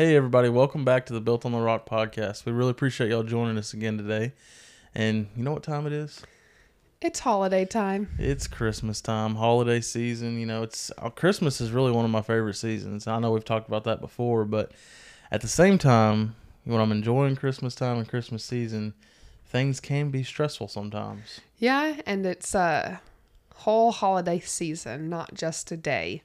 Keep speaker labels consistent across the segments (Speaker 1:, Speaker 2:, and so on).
Speaker 1: Hey, everybody, welcome back to the Built on the Rock podcast. We really appreciate y'all joining us again today. And you know what time it is?
Speaker 2: It's holiday time.
Speaker 1: It's Christmas time, holiday season. You know, it's uh, Christmas is really one of my favorite seasons. I know we've talked about that before, but at the same time, when I'm enjoying Christmas time and Christmas season, things can be stressful sometimes.
Speaker 2: Yeah, and it's a whole holiday season, not just a day.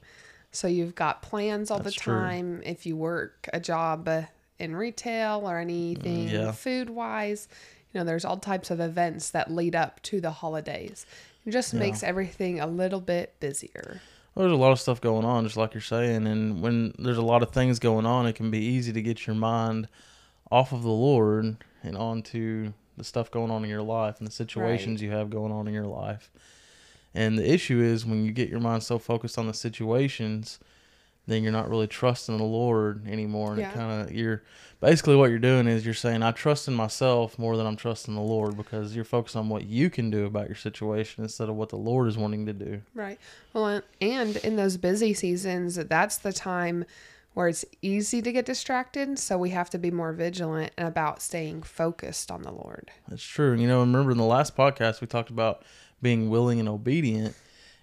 Speaker 2: So you've got plans all
Speaker 1: That's
Speaker 2: the
Speaker 1: true.
Speaker 2: time. If you work a job uh, in retail or anything
Speaker 1: yeah.
Speaker 2: food wise, you know, there's all types of events that lead up to the holidays. It just
Speaker 1: Yeah.
Speaker 2: makes everything a little bit busier.
Speaker 1: Well, there's a lot of stuff going on, just like you're saying. And when there's a lot of things going on, it can be easy to get your mind off of the Lord and onto the stuff going on in your life and the situations you have going on in your life. And the issue is when you get your mind so focused on the situations, then you're not really trusting the Lord anymore. And
Speaker 2: Yeah.
Speaker 1: it kind of, you're basically what you're doing is you're saying, I trust in myself more than I'm trusting the Lord because you're focused on what you can do about your situation instead of what the Lord is wanting to do.
Speaker 2: Right. Well, and in those busy seasons, that's the time where it's easy to get distracted. So we have to be more vigilant about staying focused on the Lord.
Speaker 1: That's true. And, you know, remember in the last podcast we talked about being willing and obedient,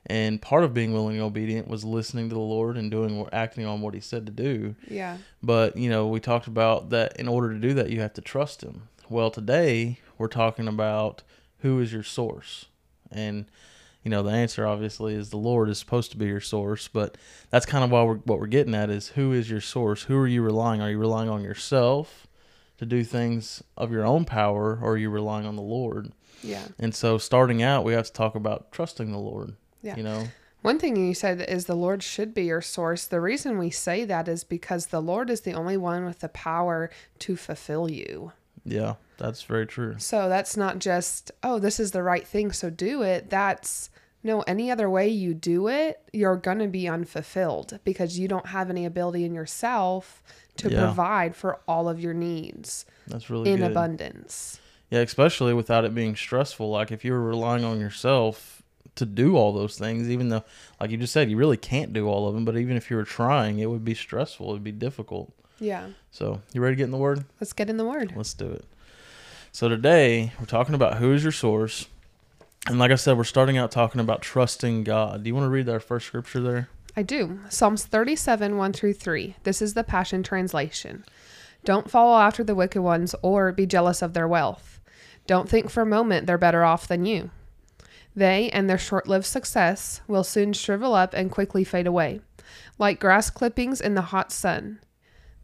Speaker 1: and part of being willing and obedient was listening to the Lord and doing acting on what He said to do.
Speaker 2: Yeah.
Speaker 1: But you know, we talked about that in order to do that, you have to trust Him. Well, today we're talking about who is your source, and you know, the answer obviously is the Lord is supposed to be your source. But that's kind of why we're, what we're getting at is who is your source? Who are you relying? Are you relying on yourself to do things of your own power, or are you relying on the Lord?
Speaker 2: Yeah.
Speaker 1: And so, starting out, we have to talk about trusting the Lord.
Speaker 2: Yeah.
Speaker 1: You know,
Speaker 2: One thing you said is the Lord should be your source. The reason we say that is because the Lord is the only one with the power to fulfill you.
Speaker 1: yeah, that's very true.
Speaker 2: So that's not just, oh, this is the right thing, so do it. That's no, any other way you do it, you're going to be unfulfilled because you don't have any ability in yourself to
Speaker 1: Yeah.
Speaker 2: provide for all of your needs
Speaker 1: That's really
Speaker 2: in
Speaker 1: good.
Speaker 2: abundance.
Speaker 1: Yeah, especially without it being stressful. Like if you were relying on yourself to do all those things, even though, like you just said, you really can't do all of them. But even if you were trying, it would be stressful. It would be difficult.
Speaker 2: Yeah.
Speaker 1: So, you ready to get in the word?
Speaker 2: Let's get in the word.
Speaker 1: Let's do it. So today we're talking about who is your source, and like I said, we're starting out talking about trusting God. Do you want to read our first scripture there?
Speaker 2: I do. Psalms 37, 1 through 3. This is the Passion Translation. Don't follow after the wicked ones or be jealous of their wealth. Don't think for a moment they're better off than you. They and their short lived success will soon shrivel up and quickly fade away, like grass clippings in the hot sun.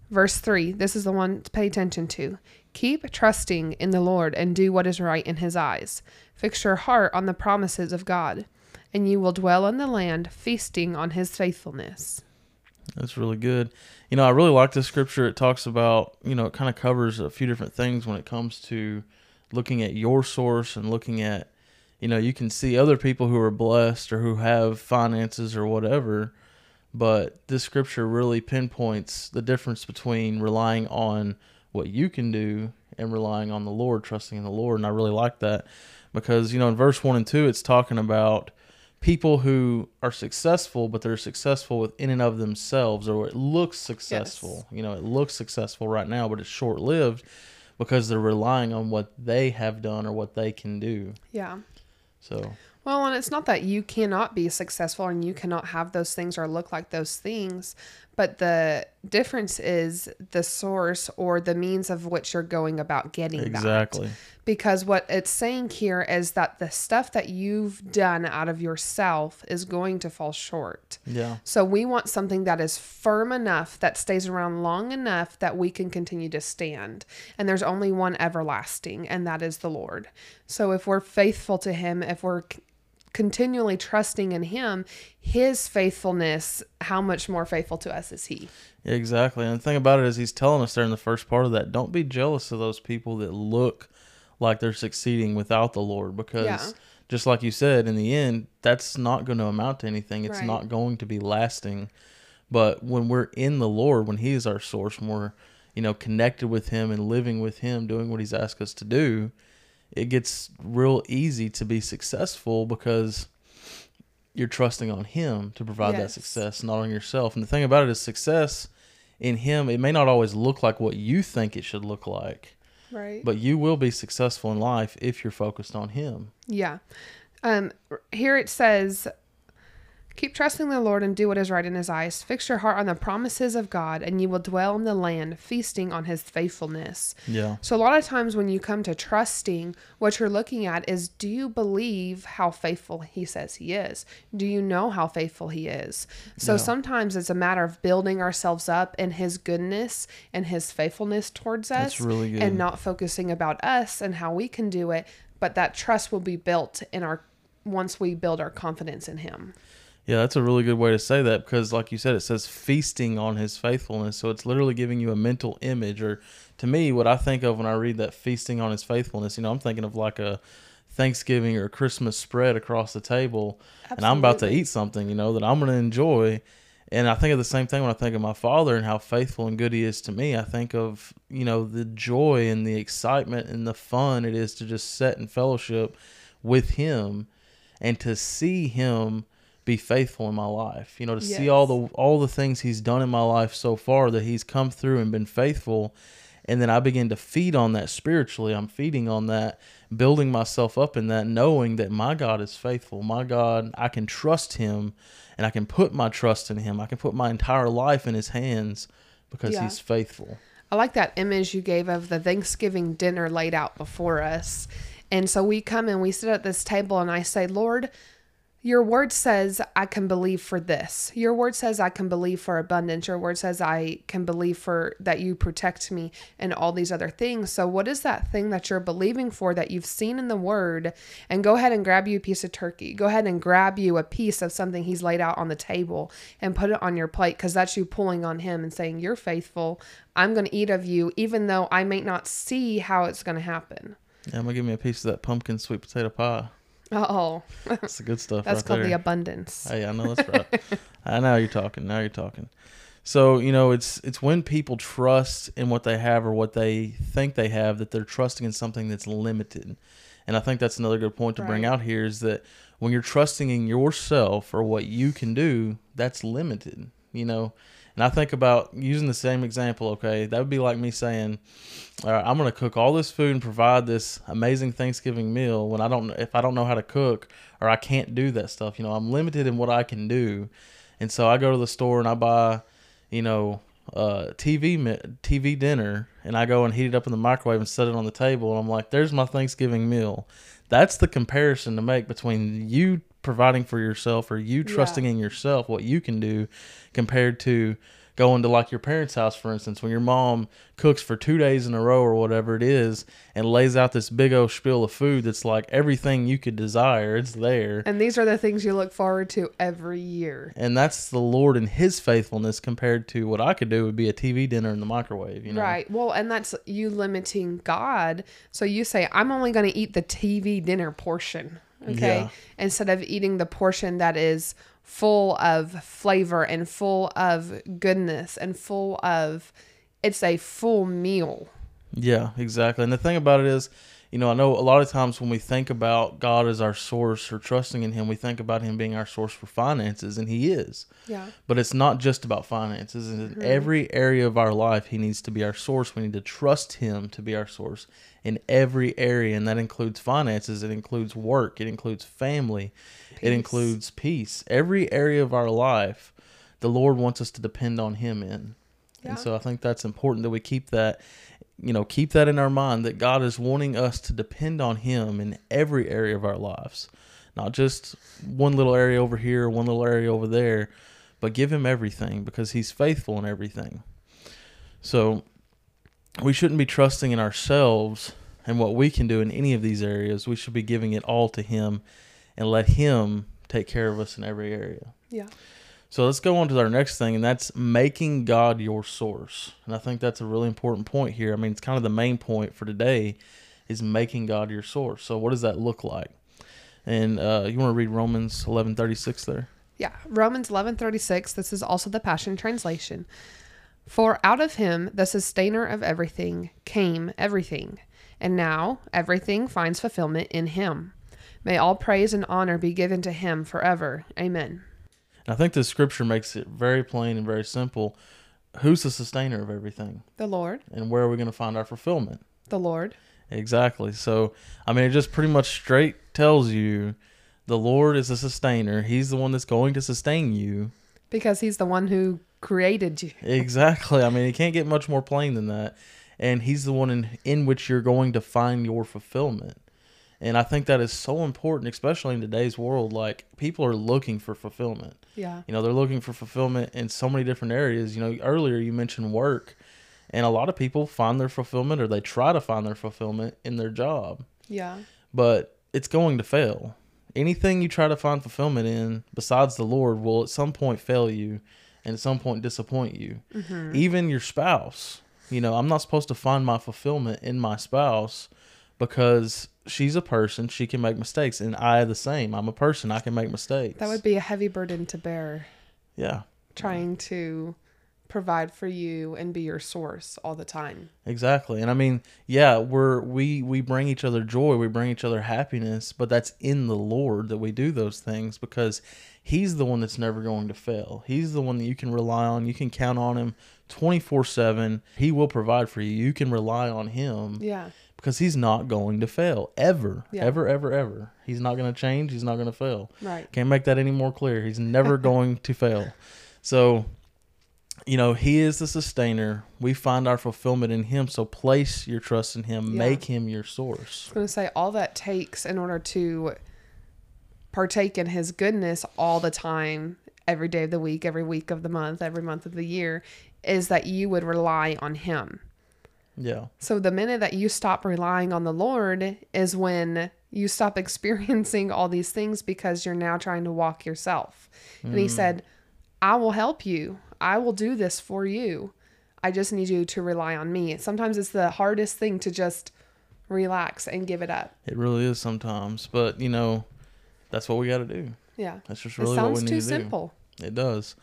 Speaker 2: Verse 3 this is the one to pay attention to. Keep trusting in the Lord and do what is right in his eyes. Fix your heart on the promises of God, and you will dwell in the land, feasting on his faithfulness.
Speaker 1: That's really good. You know, I really like this scripture. It talks about, you know, it kind of covers a few different things when it comes to looking at your source and looking at, you know, you can see other people who are blessed or who have finances or whatever, but this scripture really pinpoints the difference between relying on what you can do and relying on the Lord, trusting in the Lord. And I really like that because, you know, in verse 1 and 2, it's talking about people who are successful, but they're successful with in and of themselves, or it looks successful. You know, it looks successful right now, but it's short lived because they're relying on what they have done or what they can do.
Speaker 2: Yeah.
Speaker 1: So,
Speaker 2: Well, and it's not that you cannot be successful and you cannot have those things or look like those things, but the difference is the source or the means of which you're going about getting that.
Speaker 1: exactly.
Speaker 2: Because what it's saying here is that the stuff that you've done out of yourself is going to fall short.
Speaker 1: Yeah.
Speaker 2: So we want something that is firm enough, that stays around long enough that we can continue to stand. And there's only one everlasting, and that is the Lord. So if we're faithful to Him, if we're continually trusting in Him, His faithfulness, how much more faithful to us is He?
Speaker 1: Exactly. And the thing about it is, he's telling us there in the first part of that don't be jealous of those people that look like they're succeeding without the Lord because.
Speaker 2: Yeah.
Speaker 1: Just like you said, in the end, that's not going to amount to anything. It's
Speaker 2: Right.
Speaker 1: not going to be lasting. But when we're in the Lord, when He is our source, when we're, you know, connected with Him and living with Him, doing what He's asked us to do, it gets real easy to be successful because you're trusting on Him to provide that success, not on yourself. And the thing about it is, success in Him, it may not always look like what you think it should look like,
Speaker 2: Right.
Speaker 1: but you will be successful in life if you're focused on Him.
Speaker 2: Yeah. Um, here it says, Keep trusting the Lord and do what is right in his eyes. Fix your heart on the promises of God, and you will dwell in the land, feasting on his faithfulness.
Speaker 1: Yeah.
Speaker 2: So, a lot of times when you come to trusting, what you're looking at is do you believe how faithful he says he is? Do you know how faithful he is? So,
Speaker 1: Yeah.
Speaker 2: sometimes it's a matter of building ourselves up in his goodness and his faithfulness towards us
Speaker 1: really
Speaker 2: and not focusing about us and how we can do it, but that trust will be built in our once we build our confidence in him.
Speaker 1: Yeah, that's a really good way to say that because, like you said, it says feasting on his faithfulness. So it's literally giving you a mental image. Or to me, what I think of when I read that feasting on his faithfulness, you know, I'm thinking of like a Thanksgiving or Christmas spread across the table, and I'm about to eat something, you know, that I'm going to enjoy. And I think of the same thing when I think of my father and how faithful and good he is to me. I think of, you know, the joy and the excitement and the fun it is to just sit in fellowship with him and to see him be faithful in my life. You know, to see all the all the things he's done in my life so far that he's come through and been faithful and then I begin to feed on that spiritually. I'm feeding on that, building myself up in that, knowing that my God is faithful. My God, I can trust him and I can put my trust in him. I can put my entire life in his hands because
Speaker 2: Yeah.
Speaker 1: he's faithful.
Speaker 2: I like that image you gave of the Thanksgiving dinner laid out before us. And so we come and we sit at this table, and I say, Lord, your word says I can believe for this. Your word says I can believe for abundance. Your word says I can believe for that you protect me and all these other things. So, what is that thing that you're believing for that you've seen in the word? And go ahead and grab you a piece of turkey. Go ahead and grab you a piece of something he's laid out on the table and put it on your plate because that's you pulling on him and saying, You're faithful. I'm going to eat of you, even though I may not see how it's going to happen.
Speaker 1: Yeah, I'm gonna give me a piece of that pumpkin sweet potato pie.
Speaker 2: Oh,
Speaker 1: That's the good stuff.
Speaker 2: that's
Speaker 1: right
Speaker 2: called
Speaker 1: there.
Speaker 2: the abundance.
Speaker 1: Hey, I know that's right. I know you're talking. Now you're talking. So you know, it's it's when people trust in what they have or what they think they have that they're trusting in something that's limited. And I think that's another good point to bring out here is that when you're trusting in yourself or what you can do, that's limited. You know, and I think about using the same example. Okay, that would be like me saying, all right, I'm going to cook all this food and provide this amazing Thanksgiving meal when I don't if I don't know how to cook or I can't do that stuff. You know, I'm limited in what I can do, and so I go to the store and I buy, you know, uh, TV TV dinner, and I go and heat it up in the microwave and set it on the table, and I'm like, there's my Thanksgiving meal. That's the comparison to make between you providing for yourself or you
Speaker 2: Yeah.
Speaker 1: trusting in yourself what you can do compared to going to like your parents' house, for instance, when your mom cooks for two days in a row or whatever it is and lays out this big old spiel of food that's like everything you could desire, it's there.
Speaker 2: And these are the things you look forward to every year.
Speaker 1: And that's the Lord and His faithfulness compared to what I could do would be a TV dinner in the microwave, you know?
Speaker 2: Right. Well, and that's you limiting God. So you say, I'm only going to eat the TV dinner portion. Okay.
Speaker 1: Yeah.
Speaker 2: Instead of eating the portion that is full of flavor and full of goodness and full of, it's a full meal.
Speaker 1: Yeah, exactly. And the thing about it is, you know, I know a lot of times when we think about God as our source or trusting in Him, we think about Him being our source for finances, and He is.
Speaker 2: Yeah.
Speaker 1: But it's not just about finances. In every area of our life, He needs to be our source. We need to trust Him to be our source in every area, and that includes finances. It includes work. It includes family. It includes peace. Every area of our life, the Lord wants us to depend on Him in.
Speaker 2: Yeah.
Speaker 1: And so I think that's important that we keep that, you know, keep that in our mind that God is wanting us to depend on Him in every area of our lives, not just one little area over here, one little area over there, but give Him everything because He's faithful in everything. So we shouldn't be trusting in ourselves and what we can do in any of these areas. We should be giving it all to Him and let Him take care of us in every area.
Speaker 2: Yeah.
Speaker 1: So let's go on to our next thing, and that's making God your source. And I think that's a really important point here. I mean, it's kind of the main point for today is making God your source. So what does that look like? And uh, you want to read Romans eleven thirty six there?
Speaker 2: Yeah, Romans 11:36, this is also the Passion translation. For out of him, the sustainer of everything, came everything, and now everything finds fulfillment in him. May all praise and honor be given to him forever. Amen.
Speaker 1: I think the scripture makes it very plain and very simple. who's the sustainer of everything?
Speaker 2: The Lord.
Speaker 1: And where are we going to find our fulfillment?
Speaker 2: The Lord.
Speaker 1: Exactly. So, I mean, it just pretty much straight tells you the Lord is a sustainer. He's the one that's going to sustain you.
Speaker 2: Because he's the one who created you.
Speaker 1: Exactly. I mean, it can't get much more plain than that. And he's the one in, in which you're going to find your fulfillment. And I think that is so important, especially in today's world. Like, people are looking for fulfillment.
Speaker 2: Yeah.
Speaker 1: You know, they're looking for fulfillment in so many different areas. You know, earlier you mentioned work, and a lot of people find their fulfillment or they try to find their fulfillment in their job,
Speaker 2: Yeah.
Speaker 1: but it's going to fail. Anything you try to find fulfillment in besides the Lord will at some point fail you and at some point disappoint you.
Speaker 2: Mm-hmm.
Speaker 1: Even your spouse. You know, I'm not supposed to find my fulfillment in my spouse because she's a person, she can make mistakes, and I the same. I'm a person, I can make mistakes.
Speaker 2: That would be a heavy burden to bear,
Speaker 1: Yeah.
Speaker 2: trying to provide for you and be your source all the time.
Speaker 1: Exactly. And I mean, yeah, we're we we bring each other joy, we bring each other happiness, but that's in the Lord that we do those things because he's the one that's never going to fail. He's the one that you can rely on. You can count on him 24/7. He will provide for you. You can rely on him
Speaker 2: Yeah.
Speaker 1: Because he's not going to fail ever.
Speaker 2: Yeah.
Speaker 1: Ever ever ever. He's not going to change, he's not going to fail.
Speaker 2: Right.
Speaker 1: Can't make that any more clear. He's never going to fail. So, you know, He is the sustainer. We find our fulfillment in Him. So place your trust in Him.
Speaker 2: Yeah.
Speaker 1: Make Him your source.
Speaker 2: I was going to say all that takes in order to partake in his goodness all the time, every day of the week, every week of the month, every month of the year, is that you would rely on him.
Speaker 1: Yeah.
Speaker 2: So the minute that you stop relying on the Lord is when you stop experiencing all these things because you're now trying to walk yourself. And he mm. said, I will help you. I will do this for you. I just need you to rely on me. Sometimes it's the hardest thing to just relax and give it up.
Speaker 1: It really is sometimes. But, you know, that's what we got to do.
Speaker 2: Yeah.
Speaker 1: That's just
Speaker 2: It
Speaker 1: really what we
Speaker 2: sounds
Speaker 1: need
Speaker 2: too
Speaker 1: to
Speaker 2: simple.
Speaker 1: do. It does.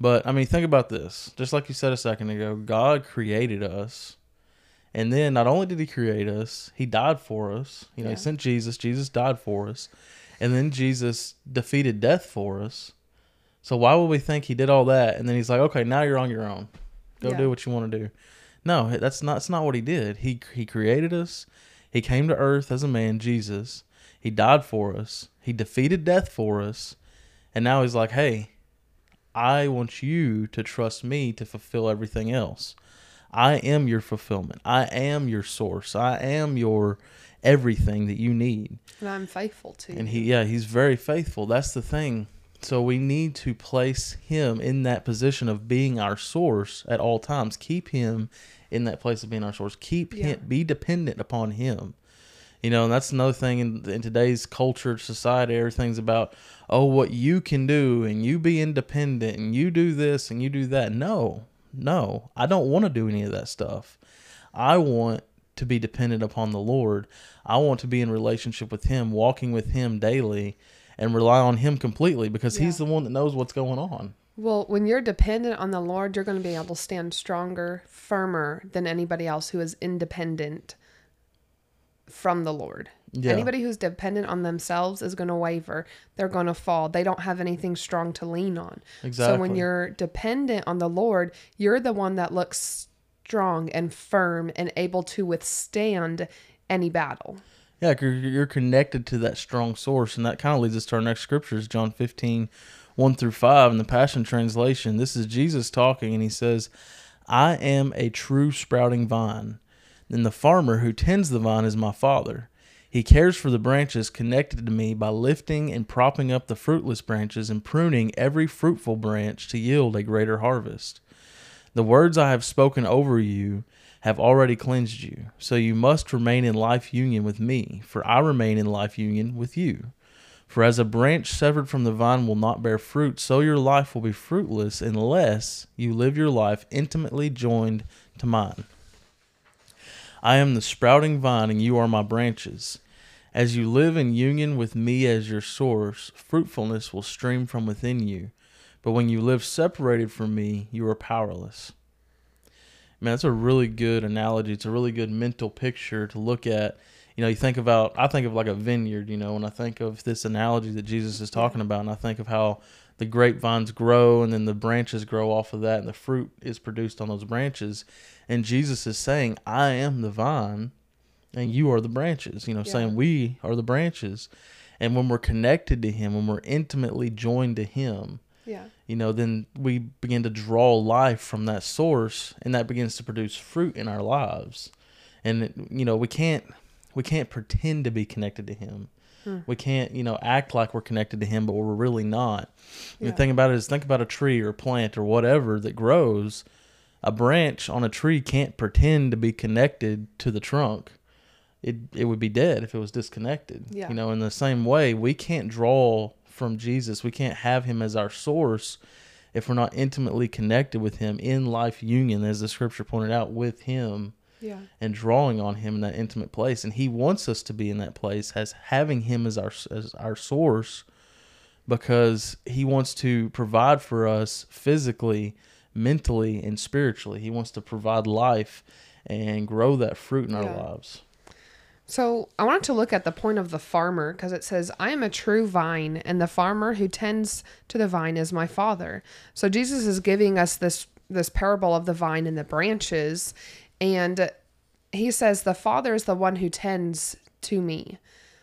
Speaker 1: But, I mean, think about this. Just like you said a second ago, God created us. And then not only did he create us, he died for us. You know,
Speaker 2: Yeah.
Speaker 1: he sent Jesus. Jesus died for us. And then Jesus defeated death for us. So why would we think he did all that and then he's like, "Okay, now you're on your own. Go
Speaker 2: Yeah.
Speaker 1: do what you want to do." No, that's not that's not what he did. He he created us. He came to earth as a man, Jesus. He died for us. He defeated death for us. And now he's like, "Hey, I want you to trust me to fulfill everything else. I am your fulfillment. I am your source. I am your everything that you need."
Speaker 2: And I'm faithful to
Speaker 1: And he, yeah, he's very faithful. That's the thing. So we need to place him in that position of being our source at all times. Keep him in that place of being our source. Keep
Speaker 2: Yeah.
Speaker 1: him, be dependent upon him. You know, and that's another thing in, in today's culture, society, everything's about, oh, what you can do and you be independent and you do this and you do that. No, no, I don't want to do any of that stuff. I want to be dependent upon the Lord. I want to be in relationship with Him, walking with Him daily, and rely on Him completely because He's the one that knows what's going on.
Speaker 2: Well, when you're dependent on the Lord, you're going to be able to stand stronger, firmer than anybody else who is independent from the Lord.
Speaker 1: Yeah.
Speaker 2: Anybody who's dependent on themselves is going to waver. They're going to fall. They don't have anything strong to lean on.
Speaker 1: Exactly.
Speaker 2: So when you're dependent on the Lord, you're the one that looks strong and firm and able to withstand any battle.
Speaker 1: Yeah, you're connected to that strong source. And that kind of leads us to our next scriptures, John 15, 1 through 5 in the Passion Translation. This is Jesus talking, and he says, I am a true sprouting vine, and the farmer who tends the vine is my Father. He cares for the branches connected to me by lifting and propping up the fruitless branches and pruning every fruitful branch to yield a greater harvest. The words I have spoken over you have already cleansed you, so you must remain in life union with me, for I remain in life union with you. For as a branch severed from the vine will not bear fruit, so your life will be fruitless unless you live your life intimately joined to mine. I am the sprouting vine, and you are my branches. As you live in union with me as your source, fruitfulness will stream from within you. But when you live separated from me, you are powerless. Man, that's a really good analogy. It's a really good mental picture to look at. You know, you think about, I think of like a vineyard, you know, when I think of this analogy that Jesus is talking about, and I think of how the grapevines grow and then the branches grow off of that and the fruit is produced on those branches. And Jesus is saying, I am the vine and you are the branches, you know,
Speaker 2: Yeah.
Speaker 1: saying we are the branches. And when we're connected to him, when we're intimately joined to him,
Speaker 2: Yeah.
Speaker 1: you know, then we begin to draw life from that source and that begins to produce fruit in our lives. And you know, we can't we can't pretend to be connected to him.
Speaker 2: Hmm.
Speaker 1: We can't, you know, act like we're connected to him but we're really not.
Speaker 2: Yeah.
Speaker 1: The thing about it is think about a tree or a plant or whatever that grows. A branch on a tree can't pretend to be connected to the trunk. It it would be dead if it was disconnected.
Speaker 2: Yeah.
Speaker 1: You know, in the same way, we can't draw from Jesus. We can't have him as our source if we're not intimately connected with him in life union, as the scripture pointed out, with him
Speaker 2: Yeah.
Speaker 1: and drawing on him in that intimate place. And he wants us to be in that place as having him as our as our source because he wants to provide for us physically, mentally, and spiritually. He wants to provide life and grow that fruit in our lives.
Speaker 2: So I wanted to look at the point of the farmer because it says, I am a true vine, and the farmer who tends to the vine is my father. So Jesus is giving us this this parable of the vine and the branches, and he says the father is the one who tends to me.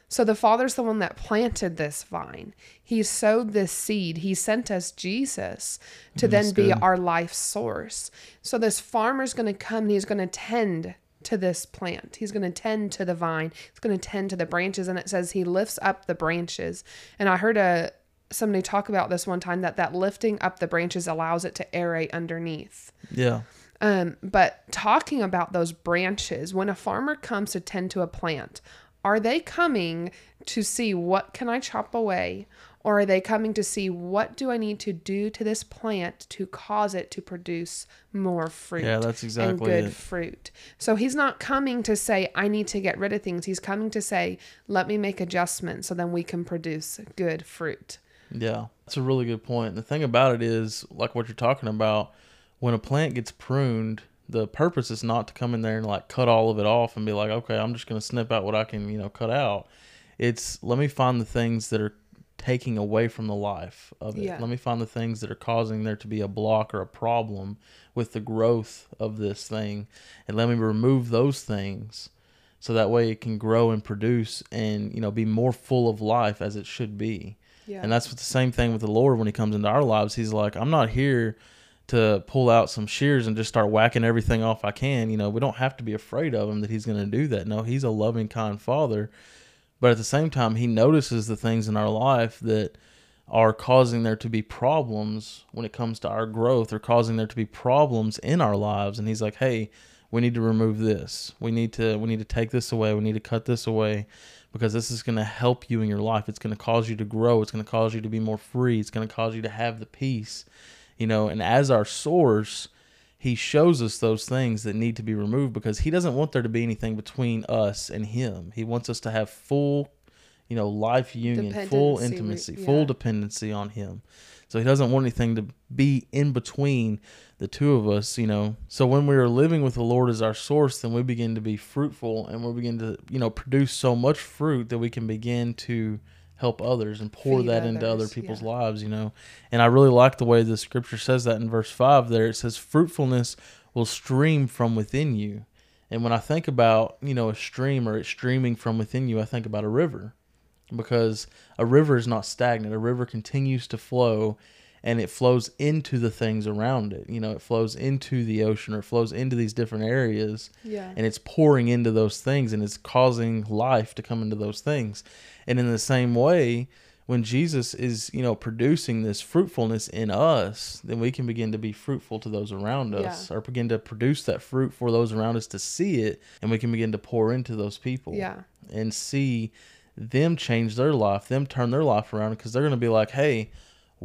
Speaker 2: So the father's the one that planted this vine. He sowed this seed. He sent us Jesus to then
Speaker 1: That's
Speaker 2: be
Speaker 1: good.
Speaker 2: our life source. So this farmer's going to come and he's going to tend to this plant. He's going to tend to the vine. He's going to tend to the branches and it says he lifts up the branches. And I heard a somebody talk about this one time that that lifting up the branches allows it to aerate underneath.
Speaker 1: Yeah.
Speaker 2: Um, but talking about those branches, when a farmer comes to tend to a plant, are they coming to see what can I chop away? Or are they coming to see what do I need to do to this plant to cause it to produce more fruit?
Speaker 1: Yeah, that's
Speaker 2: and
Speaker 1: exactly
Speaker 2: good
Speaker 1: it.
Speaker 2: fruit. So he's not coming to say, I need to get rid of things. He's coming to say, let me make adjustments so then we can produce good fruit.
Speaker 1: Yeah, that's a really good point. And the thing about it is, like what you're talking about, when a plant gets pruned, the purpose is not to come in there and like cut all of it off and be like, okay, I'm just going to snip out what I can, you know, cut out. It's let me find the things that are taking away from the life of it.
Speaker 2: Yeah.
Speaker 1: Let me find the things that are causing there to be a block or a problem with the growth of this thing and let me remove those things so that way it can grow and produce and, you know, be more full of life as it should be.
Speaker 2: Yeah.
Speaker 1: And that's the same thing with the Lord when He comes into our lives. He's like, I'm not here to pull out some shears and just start whacking everything off I can. You know, we don't have to be afraid of Him that He's going to do that. No, He's a loving, kind Father. But at the same time, He notices the things in our life that are causing there to be problems when it comes to our growth or causing there to be problems in our lives. And He's like, hey, we need to remove this. We need to we need to take this away. We need to cut this away because this is going to help you in your life. It's going to cause you to grow. It's going to cause you to be more free. It's going to cause you to have the peace, you know. And as our source, He shows us those things that need to be removed because He doesn't want there to be anything between us and Him. He wants us to have full, you know, life union, full intimacy,
Speaker 2: yeah.
Speaker 1: full dependency on Him. So He doesn't want anything to be in between the two of us, you know. So when we are living with the Lord as our source, then we begin to be fruitful and we begin to, you know, produce so much fruit that we can begin to help others and pour
Speaker 2: Feed
Speaker 1: that into other people's
Speaker 2: yeah.
Speaker 1: lives, you know. And I really like the way the scripture says that in verse 5 there. It says fruitfulness will stream from within you. And when I think about, you know, a stream or it streaming from within you, I think about a river because a river is not stagnant. A river continues to flow and it flows into the things around it. You know, it flows into the ocean or flows into these different areas
Speaker 2: yeah.
Speaker 1: and it's pouring into those things and it's causing life to come into those things. And in the same way, when Jesus is, you know, producing this fruitfulness in us, then we can begin to be fruitful to those around us or begin to produce that fruit for those around us to see it and we can begin to pour into those people
Speaker 2: Yeah.
Speaker 1: and see them change their life, them turn their life around because they're going to be like, "Hey,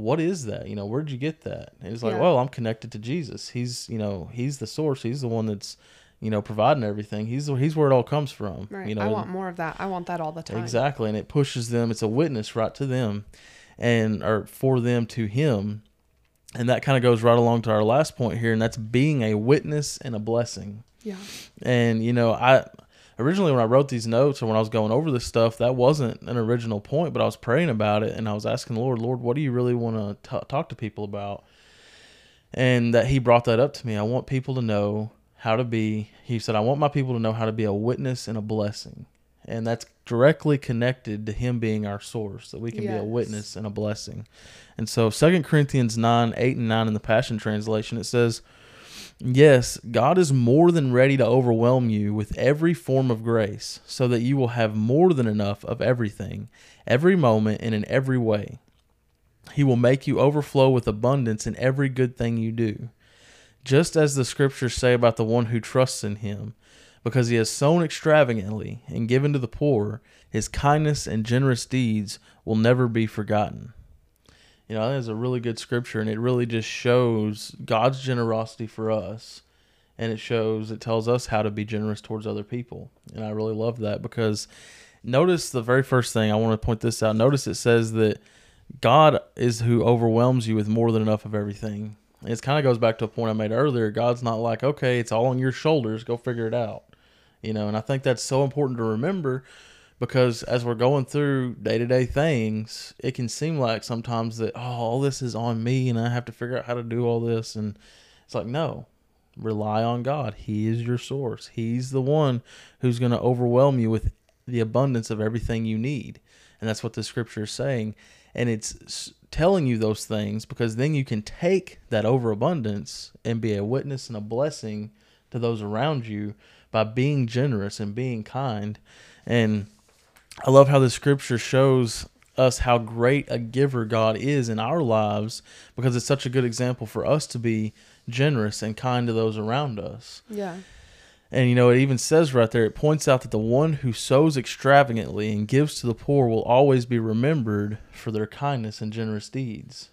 Speaker 1: what is that? You know, where'd you get that?" And it's like,
Speaker 2: Yeah.
Speaker 1: "Well, I'm connected to Jesus. He's, you know, he's the source. He's the one that's, you know, providing everything. He's he's where it all comes from.
Speaker 2: Right.
Speaker 1: You know,
Speaker 2: I want more of that. I want that all the time.
Speaker 1: exactly, and it pushes them. It's a witness right to them, and or for them to Him, and that kind of goes right along to our last point here, and that's being a witness and a blessing.
Speaker 2: Yeah.
Speaker 1: And you know, I originally when I wrote these notes or when I was going over this stuff, that wasn't an original point, but I was praying about it and I was asking the Lord, Lord, what do you really want to talk to people about? And that He brought that up to me. I want people to know how to be. He said, I want my people to know how to be a witness and a blessing. And that's directly connected to Him being our source, that we can be a witness and a blessing. And so Second Corinthians 9, 8 and 9 in the Passion Translation, it says, Yes, God is more than ready to overwhelm you with every form of grace, so that you will have more than enough of everything, every moment, and in every way. He will make you overflow with abundance in every good thing you do. Just as the scriptures say about the one who trusts in him, because he has sown extravagantly and given to the poor, his kindness and generous deeds will never be forgotten. You know, that is a really good scripture, and it really just shows God's generosity for us. And it shows, it tells us how to be generous towards other people. And I really love that because notice the very first thing I want to point this out. Notice it says that God is who overwhelms you with more than enough of everything. It kind of goes back to a point I made earlier. God's not like, okay, it's all on your shoulders, go figure it out. You know, and I think that's so important to remember because as we're going through day to day things, it can seem like sometimes that, oh, all this is on me and I have to figure out how to do all this. And it's like, no, rely on God. He is your source, He's the one who's going to overwhelm you with the abundance of everything you need. And that's what the scripture is saying. And it's telling you those things because then you can take that overabundance and be a witness and a blessing to those around you by being generous and being kind. And I love how the scripture shows us how great a giver God is in our lives because it's such a good example for us to be generous and kind to those around us.
Speaker 2: Yeah.
Speaker 1: And you know, it even says right there, it points out that the one who sows extravagantly and gives to the poor will always be remembered for their kindness and generous deeds.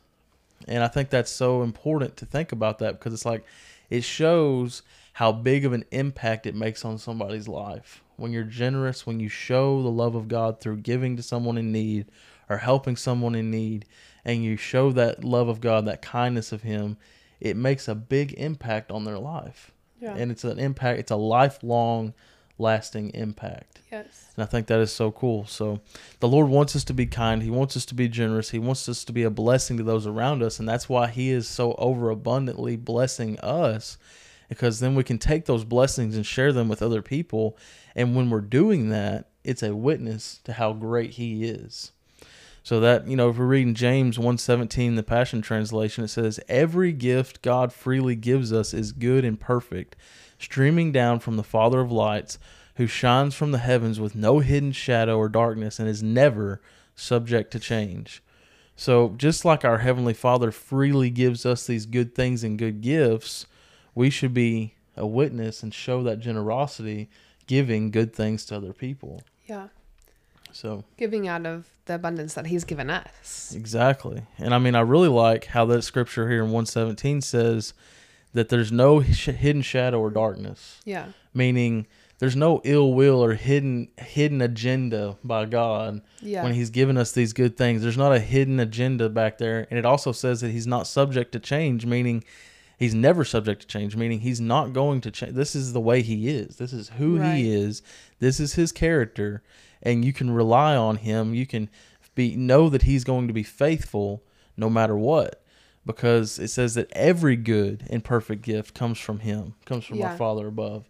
Speaker 1: And I think that's so important to think about that because it's like it shows how big of an impact it makes on somebody's life. When you're generous, when you show the love of God through giving to someone in need or helping someone in need, and you show that love of God, that kindness of Him, it makes a big impact on their life.
Speaker 2: Yeah.
Speaker 1: and it's an impact it's a lifelong lasting impact.
Speaker 2: Yes.
Speaker 1: and i think that is so cool. So the lord wants us to be kind. He wants us to be generous. He wants us to be a blessing to those around us and that's why he is so overabundantly blessing us because then we can take those blessings and share them with other people and when we're doing that it's a witness to how great he is so that you know, if we're reading James one seventeen, the Passion Translation, it says, "Every gift God freely gives us is good and perfect, streaming down from the Father of lights, who shines from the heavens with no hidden shadow or darkness, and is never subject to change." So just like our heavenly Father freely gives us these good things and good gifts, we should be a witness and show that generosity, giving good things to other people.
Speaker 2: Yeah.
Speaker 1: So
Speaker 2: Giving out of the abundance that He's given us.
Speaker 1: Exactly. And I mean, I really like how that scripture here in 117 says that there's no sh- hidden shadow or darkness,
Speaker 2: Yeah.
Speaker 1: meaning there's no ill will or hidden hidden agenda by God
Speaker 2: Yeah.
Speaker 1: when he's given us these good things. There's not a hidden agenda back there. And it also says that he's not subject to change, meaning he's never subject to change, meaning he's not going to change. This is the way he is. This is who
Speaker 2: Right.
Speaker 1: he is. This is his character and you can rely on him. You can be know that he's going to be faithful no matter what because it says that every good and perfect gift comes from him, comes from
Speaker 2: Yeah.
Speaker 1: our Father above.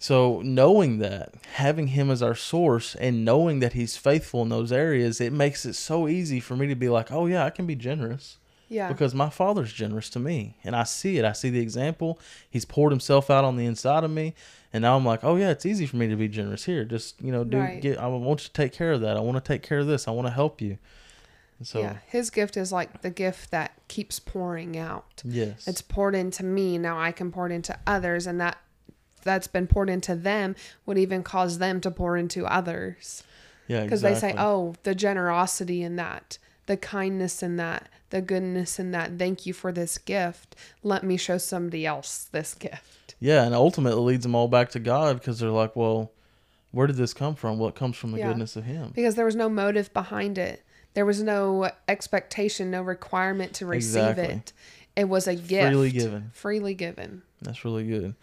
Speaker 1: So knowing that, having him as our source and knowing that he's faithful in those areas, it makes it so easy for me to be like, "Oh yeah, I can be generous."
Speaker 2: Yeah.
Speaker 1: because my father's generous to me and I see it. I see the example. He's poured himself out on the inside of me and now I'm like, "Oh yeah, it's easy for me to be generous here. Just, you know, do
Speaker 2: Right.
Speaker 1: get I want you to take care of that. I want to take care of this. I want to help you." So,
Speaker 2: yeah. His gift is like the gift that keeps pouring out.
Speaker 1: yes.
Speaker 2: It's poured into me. Now I can pour it into others, and that that's been poured into them would even cause them to pour into others.
Speaker 1: yeah,
Speaker 2: Because
Speaker 1: exactly.
Speaker 2: they say, "Oh, the generosity in that, the kindness in that, the goodness in that. Thank you for this gift. Let me show somebody else this gift."
Speaker 1: Yeah, and ultimately leads them all back to God because they're like, "Well, where did this come from? Well, it comes from the
Speaker 2: Yeah.
Speaker 1: goodness of him."
Speaker 2: Because there was no motive behind it. There was no expectation, no requirement to receive
Speaker 1: Exactly.
Speaker 2: it. It was a gift
Speaker 1: Freely given.
Speaker 2: Freely given.
Speaker 1: That's really good.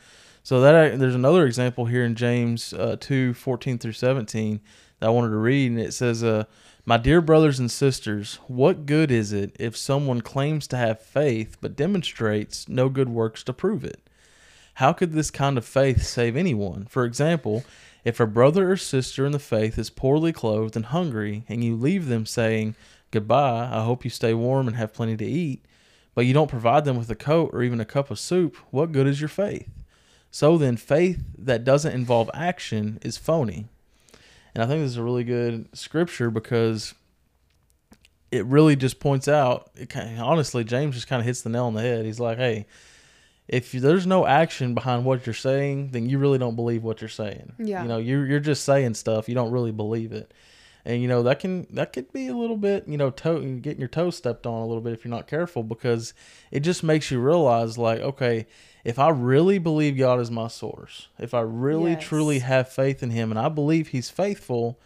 Speaker 1: So that there's another example here in James uh, 2, 14 through 17 that I wanted to read, and it says, uh, My dear brothers and sisters, what good is it if someone claims to have faith but demonstrates no good works to prove it? How could this kind of faith save anyone? For example, if a brother or sister in the faith is poorly clothed and hungry, and you leave them saying, Goodbye, I hope you stay warm and have plenty to eat, but you don't provide them with a coat or even a cup of soup, what good is your faith? So then, faith that doesn't involve action is phony. And I think this is a really good scripture because it really just points out, it kind of, honestly, James just kind of hits the nail on the head. He's like, hey, if there's no action behind what you're saying, then you really don't believe what you're saying.
Speaker 2: Yeah.
Speaker 1: You know, you're, you're just saying stuff. You don't really believe it. And, you know, that can, that could be a little bit, you know, toe, getting your toes stepped on a little bit if you're not careful because it just makes you realize like, okay, if I really believe God is my source, if I really
Speaker 2: Yes.
Speaker 1: truly have faith in him and I believe he's faithful,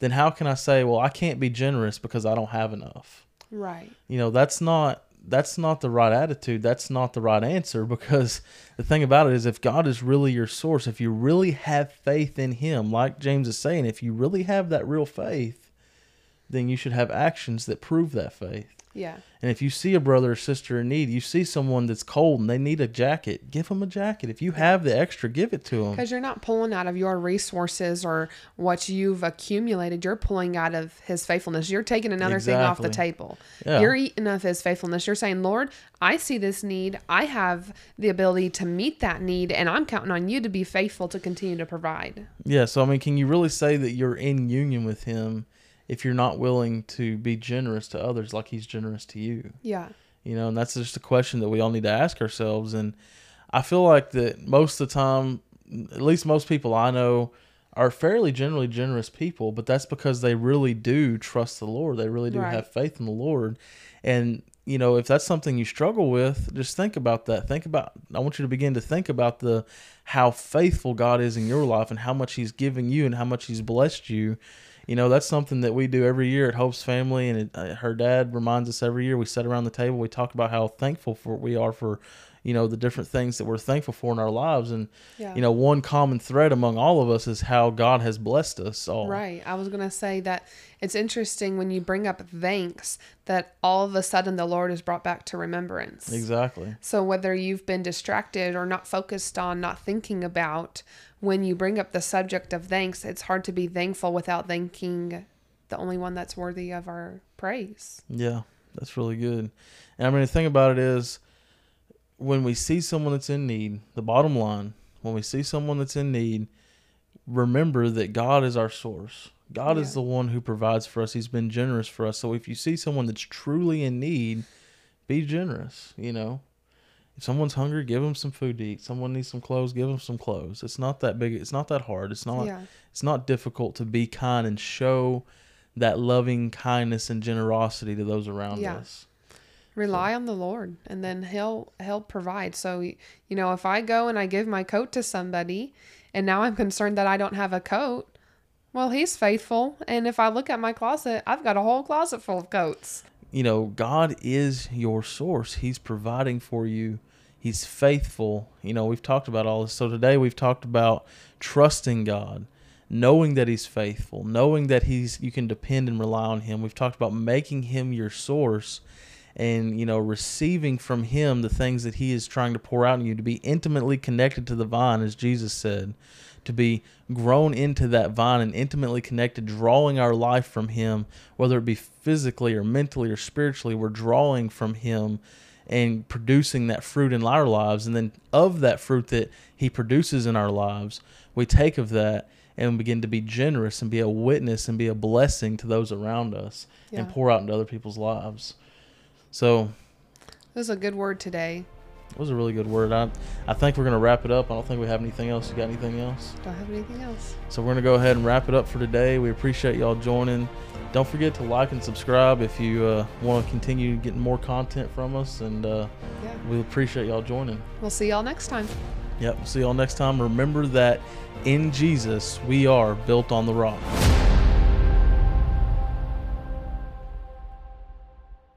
Speaker 1: then how can I say, well, I can't be generous because I don't have enough?
Speaker 2: Right.
Speaker 1: You know, that's not that's not the right attitude. That's not the right answer because the thing about it is if God is really your source, if you really have faith in him, like James is saying, if you really have that real faith, then you should have actions that prove that faith.
Speaker 2: Yeah.
Speaker 1: And if you see a brother or sister in need, you see someone that's cold and they need a jacket, give them a jacket. If you have the extra, give it to them.
Speaker 2: Because you're not pulling out of your resources or what you've accumulated. You're pulling out of His faithfulness. You're taking another thing off the table.
Speaker 1: Yeah.
Speaker 2: You're eating of His faithfulness. You're saying, Lord, I see this need. I have the ability to meet that need, and I'm counting on you to be faithful to continue to provide.
Speaker 1: Yeah, so I mean, can you really say that you're in union with him if you're not willing to be generous to others like he's generous to you?
Speaker 2: Yeah.
Speaker 1: You know, and that's just a question that we all need to ask ourselves. And I feel like that most of the time, at least most people I know, are fairly generally generous people, but that's because they really do trust the Lord. They really do
Speaker 2: Right.
Speaker 1: have faith in the Lord. And, you know, if that's something you struggle with, just think about that. Think about, I want you to begin to think about the, how faithful God is in your life and how much He's given you and how much He's blessed you. You know, that's something that we do every year at Hope's Family, and it, uh, her dad reminds us every year. We sit around the table, we talk about how thankful for we are for, you know, the different things that we're thankful for in our lives, and
Speaker 2: Yeah.
Speaker 1: you know, one common thread among all of us is how God has blessed us all.
Speaker 2: Right. I was going to say that it's interesting when you bring up thanks that all of a sudden the Lord is brought back to remembrance.
Speaker 1: Exactly.
Speaker 2: So whether you've been distracted or not focused on, not thinking about, when you bring up the subject of thanks, it's hard to be thankful without thanking the only one that's worthy of our praise.
Speaker 1: Yeah, that's really good. And I mean, the thing about it is, when we see someone that's in need, the bottom line, when we see someone that's in need, remember that God is our source. God
Speaker 2: Yeah.
Speaker 1: is the one who provides for us. He's been generous for us. So if you see someone that's truly in need, be generous. You know, if someone's hungry, give them some food to eat. Someone needs some clothes, give them some clothes. It's not that big. It's not that hard. It's not.
Speaker 2: yeah.
Speaker 1: It's not difficult to be kind and show that loving kindness and generosity to those around
Speaker 2: Yeah.
Speaker 1: us.
Speaker 2: Rely on the Lord and then he'll he'll provide. So you know, if I go and I give my coat to somebody and now I'm concerned that I don't have a coat, well, he's faithful. And if I look at my closet, I've got a whole closet full of coats.
Speaker 1: you know, God is your source. He's providing for you. He's faithful. You know, we've talked about all this. So today we've talked about trusting God, knowing that he's faithful, knowing that he's you can depend and rely on him. We've talked about making him your source and, you know, receiving from him the things that he is trying to pour out in you to be intimately connected to the vine as Jesus said, to be grown into that vine and intimately connected, drawing our life from him, whether it be physically or mentally or spiritually, we're drawing from him and producing that fruit in our lives. And then of that fruit that he produces in our lives, we take of that and begin to be generous and be a witness and be a blessing to those around us and pour out into other people's lives. So
Speaker 2: This is a good word today.
Speaker 1: It was a really good word. I, I think we're going to wrap it up. I don't think we have anything else. You got anything else?
Speaker 2: Don't have anything else.
Speaker 1: So we're going to go ahead and wrap it up for today. We appreciate y'all joining. Don't forget to like and subscribe if you uh, want to continue getting more content from us. And uh,
Speaker 2: Yeah.
Speaker 1: we appreciate y'all joining.
Speaker 2: We'll see y'all next time.
Speaker 1: Yep. See y'all next time. Remember that in Jesus, we are built on the rock.